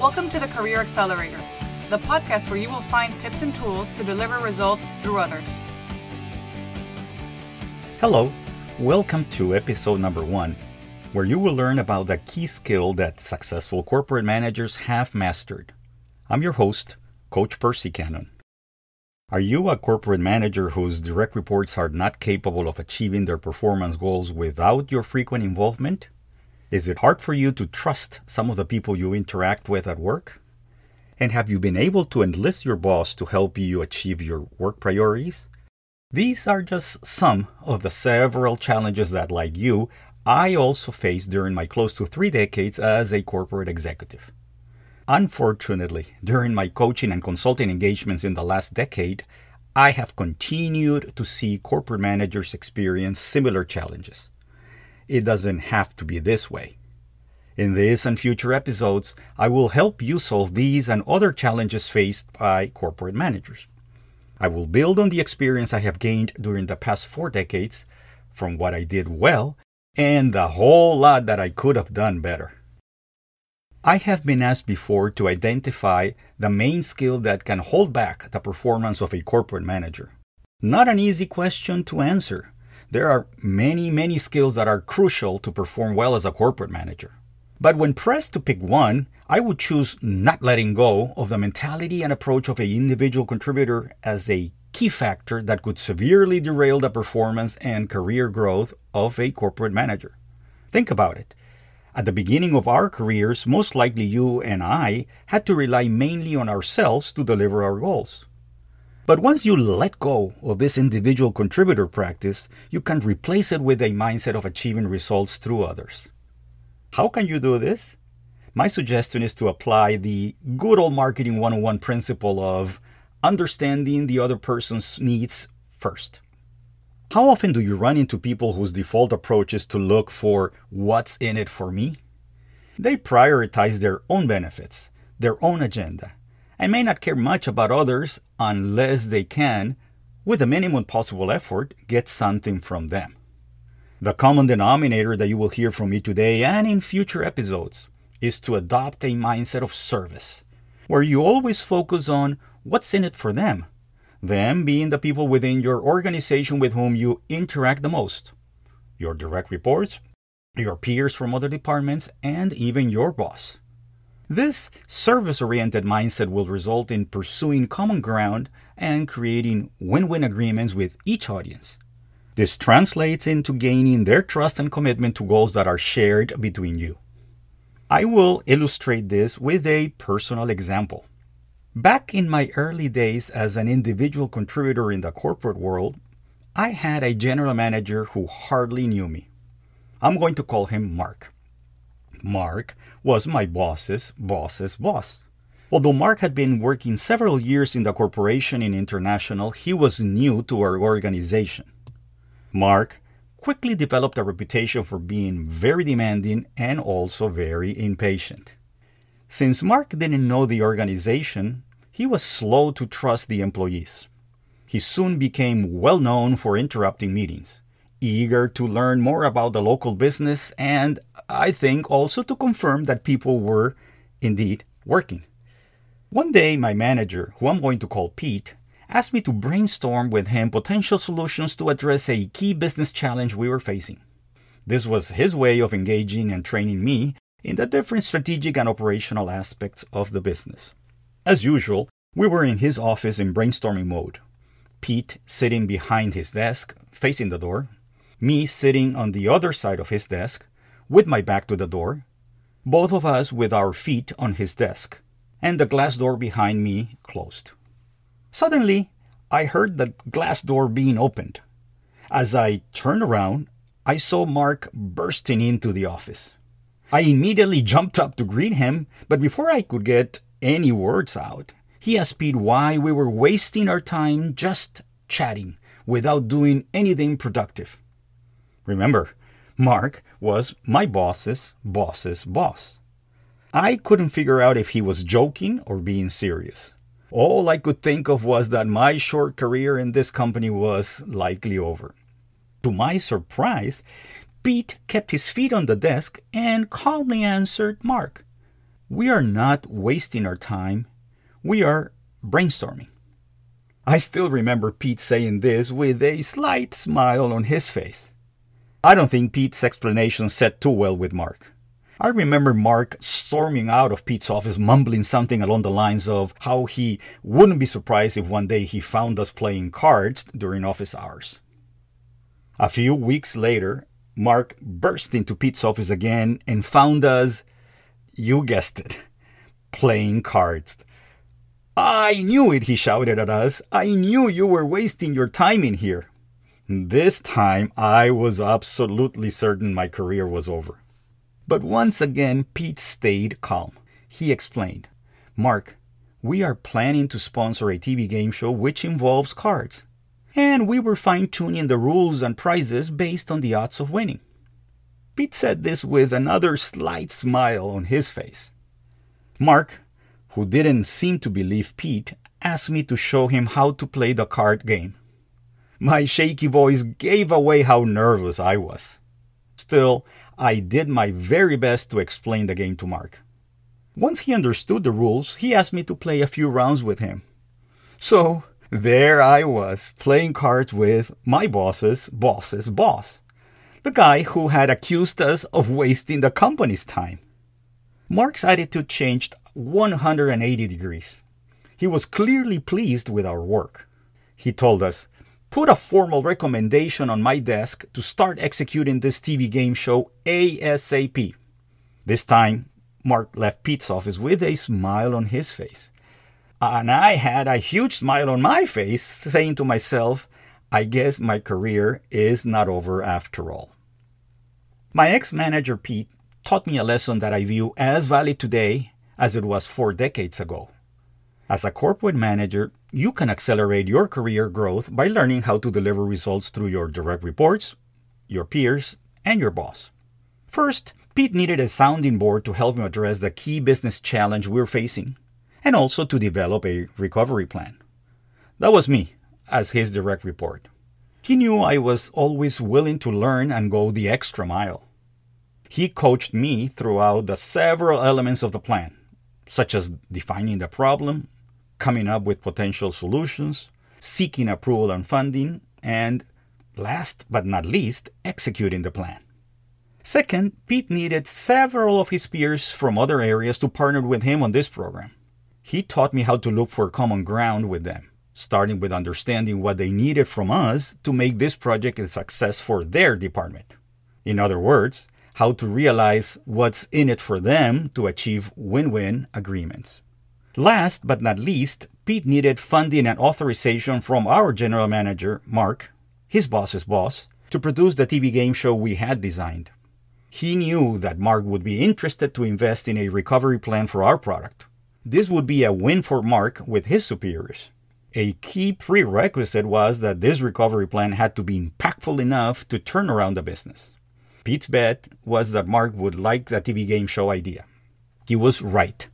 Welcome to the Career Accelerator, the podcast where you will find tips and tools to deliver results through others. Hello, welcome to episode number one, where you will learn about the key skill that successful corporate managers have mastered. I'm your host, Coach Percy Cannon. Are you a corporate manager whose direct reports are not capable of achieving their performance goals without your frequent involvement? Is it hard for you to trust some of the people you interact with at work? And have you been able to enlist your boss to help you achieve your work priorities? These are just some of the several challenges that, like you, I also faced during my close to three decades as a corporate executive. Unfortunately, during my coaching and consulting engagements in the last decade, I have continued to see corporate managers experience similar challenges. It doesn't have to be this way. In this and future episodes, I will help you solve these and other challenges faced by corporate managers. I will build on the experience I have gained during the past four decades, from what I did well, and the whole lot that I could have done better. I have been asked before to identify the main skill that can hold back the performance of a corporate manager. Not an easy question to answer, there are many, many skills that are crucial to perform well as a corporate manager. But when pressed to pick one, I would choose not letting go of the mentality and approach of an individual contributor as a key factor that could severely derail the performance and career growth of a corporate manager. Think about it. At the beginning of our careers, most likely you and I had to rely mainly on ourselves to deliver our goals. But once you let go of this individual contributor practice, you can replace it with a mindset of achieving results through others. How can you do this? My suggestion is to apply the good old marketing 101 principle of understanding the other person's needs first. How often do you run into people whose default approach is to look for what's in it for me? They prioritize their own benefits, their own agenda, and may not care much about others unless they can, with the minimum possible effort, get something from them. The common denominator that you will hear from me today and in future episodes is to adopt a mindset of service, where you always focus on what's in it for them, them being the people within your organization with whom you interact the most, your direct reports, your peers from other departments, and even your boss. This service oriented mindset will result in pursuing common ground and creating win win agreements with each audience. This translates into gaining their trust and commitment to goals that are shared between you. I will illustrate this with a personal example. Back in my early days as an individual contributor in the corporate world, I had a general manager who hardly knew me. I'm going to call him Mark. Mark was my boss's boss's boss. Although Mark had been working several years in the corporation in international, he was new to our organization. Mark quickly developed a reputation for being very demanding and also very impatient. Since Mark didn't know the organization, he was slow to trust the employees. He soon became well known for interrupting meetings eager to learn more about the local business and I think also to confirm that people were indeed working. One day, my manager, who I'm going to call Pete, asked me to brainstorm with him potential solutions to address a key business challenge we were facing. This was his way of engaging and training me in the different strategic and operational aspects of the business. As usual, we were in his office in brainstorming mode. Pete sitting behind his desk, facing the door, me sitting on the other side of his desk, with my back to the door, both of us with our feet on his desk, and the glass door behind me closed. Suddenly, I heard the glass door being opened. As I turned around, I saw Mark bursting into the office. I immediately jumped up to greet him, but before I could get any words out, he asked Pete why we were wasting our time just chatting without doing anything productive. Remember, Mark was my boss's boss's boss. I couldn't figure out if he was joking or being serious. All I could think of was that my short career in this company was likely over. To my surprise, Pete kept his feet on the desk and calmly answered Mark. we are not wasting our time, we are brainstorming. I still remember Pete saying this with a slight smile on his face. I don't think Pete's explanation set too well with Mark. I remember Mark storming out of Pete's office, mumbling something along the lines of how he wouldn't be surprised if one day he found us playing cards during office hours. A few weeks later, Mark burst into Pete's office again and found us, you guessed it, playing cards. I knew it, he shouted at us. I knew you were wasting your time in here. This time, I was absolutely certain my career was over. But once again, Pete stayed calm. He explained, Mark, we are planning to sponsor a TV game show which involves cards. And we were fine tuning the rules and prizes based on the odds of winning. Pete said this with another slight smile on his face. Mark, who didn't seem to believe Pete, asked me to show him how to play the card game. My shaky voice gave away how nervous I was. Still, I did my very best to explain the game to Mark. Once he understood the rules, he asked me to play a few rounds with him. So, there I was, playing cards with my boss's boss's boss, the guy who had accused us of wasting the company's time. Mark's attitude changed 180 degrees. He was clearly pleased with our work. He told us, put a formal recommendation on my desk to start executing this TV game show ASAP. This time, Mark left Pete's office with a smile on his face. And I had a huge smile on my face, saying to myself, I guess my career is not over after all. My ex manager Pete taught me a lesson that I view as valid today as it was four decades ago. As a corporate manager, you can accelerate your career growth by learning how to deliver results through your direct reports, your peers, and your boss. First, Pete needed a sounding board to help him address the key business challenge we're facing, and also to develop a recovery plan. That was me, as his direct report. He knew I was always willing to learn and go the extra mile. He coached me throughout the several elements of the plan, such as defining the problem, coming up with potential solutions, seeking approval and funding, and last but not least, executing the plan. Second, Pete needed several of his peers from other areas to partner with him on this program. He taught me how to look for common ground with them, starting with understanding what they needed from us to make this project a success for their department. In other words, how to realize what's in it for them to achieve win win agreements. Last but not least, Pete needed funding and authorization from our general manager, Mark, his boss's boss, to produce the TV game show we had designed. He knew that Mark would be interested to invest in a recovery plan for our product. This would be a win for Mark with his superiors. A key prerequisite was that this recovery plan had to be impactful enough to turn around the business. Pete's bet was that Mark would like the TV game show idea. He was right.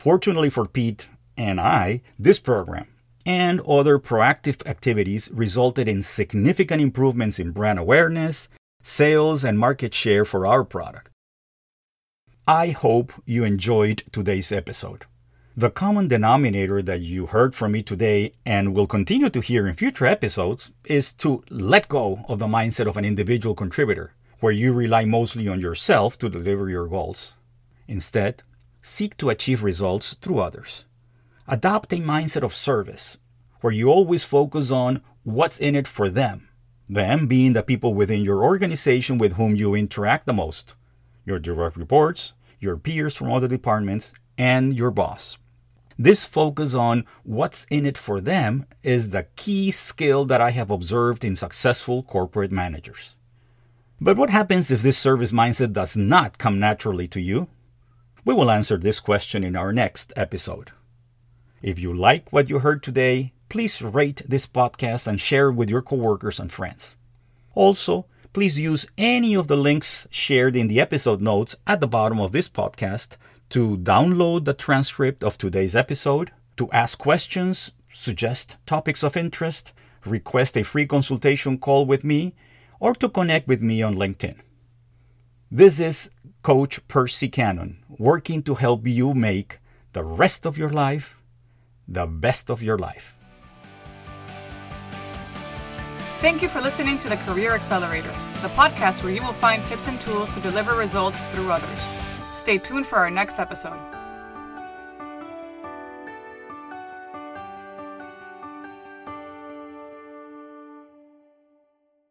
Fortunately for Pete and I, this program and other proactive activities resulted in significant improvements in brand awareness, sales, and market share for our product. I hope you enjoyed today's episode. The common denominator that you heard from me today and will continue to hear in future episodes is to let go of the mindset of an individual contributor, where you rely mostly on yourself to deliver your goals. Instead, seek to achieve results through others. Adopt a mindset of service, where you always focus on what's in it for them, them being the people within your organization with whom you interact the most, your direct reports, your peers from other departments, and your boss. This focus on what's in it for them is the key skill that I have observed in successful corporate managers. But what happens if this service mindset does not come naturally to you? We will answer this question in our next episode. If you like what you heard today, please rate this podcast and share it with your coworkers and friends. Also, please use any of the links shared in the episode notes at the bottom of this podcast to download the transcript of today's episode, to ask questions, suggest topics of interest, request a free consultation call with me, or to connect with me on LinkedIn. This is Coach Percy Cannon working to help you make the rest of your life the best of your life. Thank you for listening to the Career Accelerator, the podcast where you will find tips and tools to deliver results through others. Stay tuned for our next episode.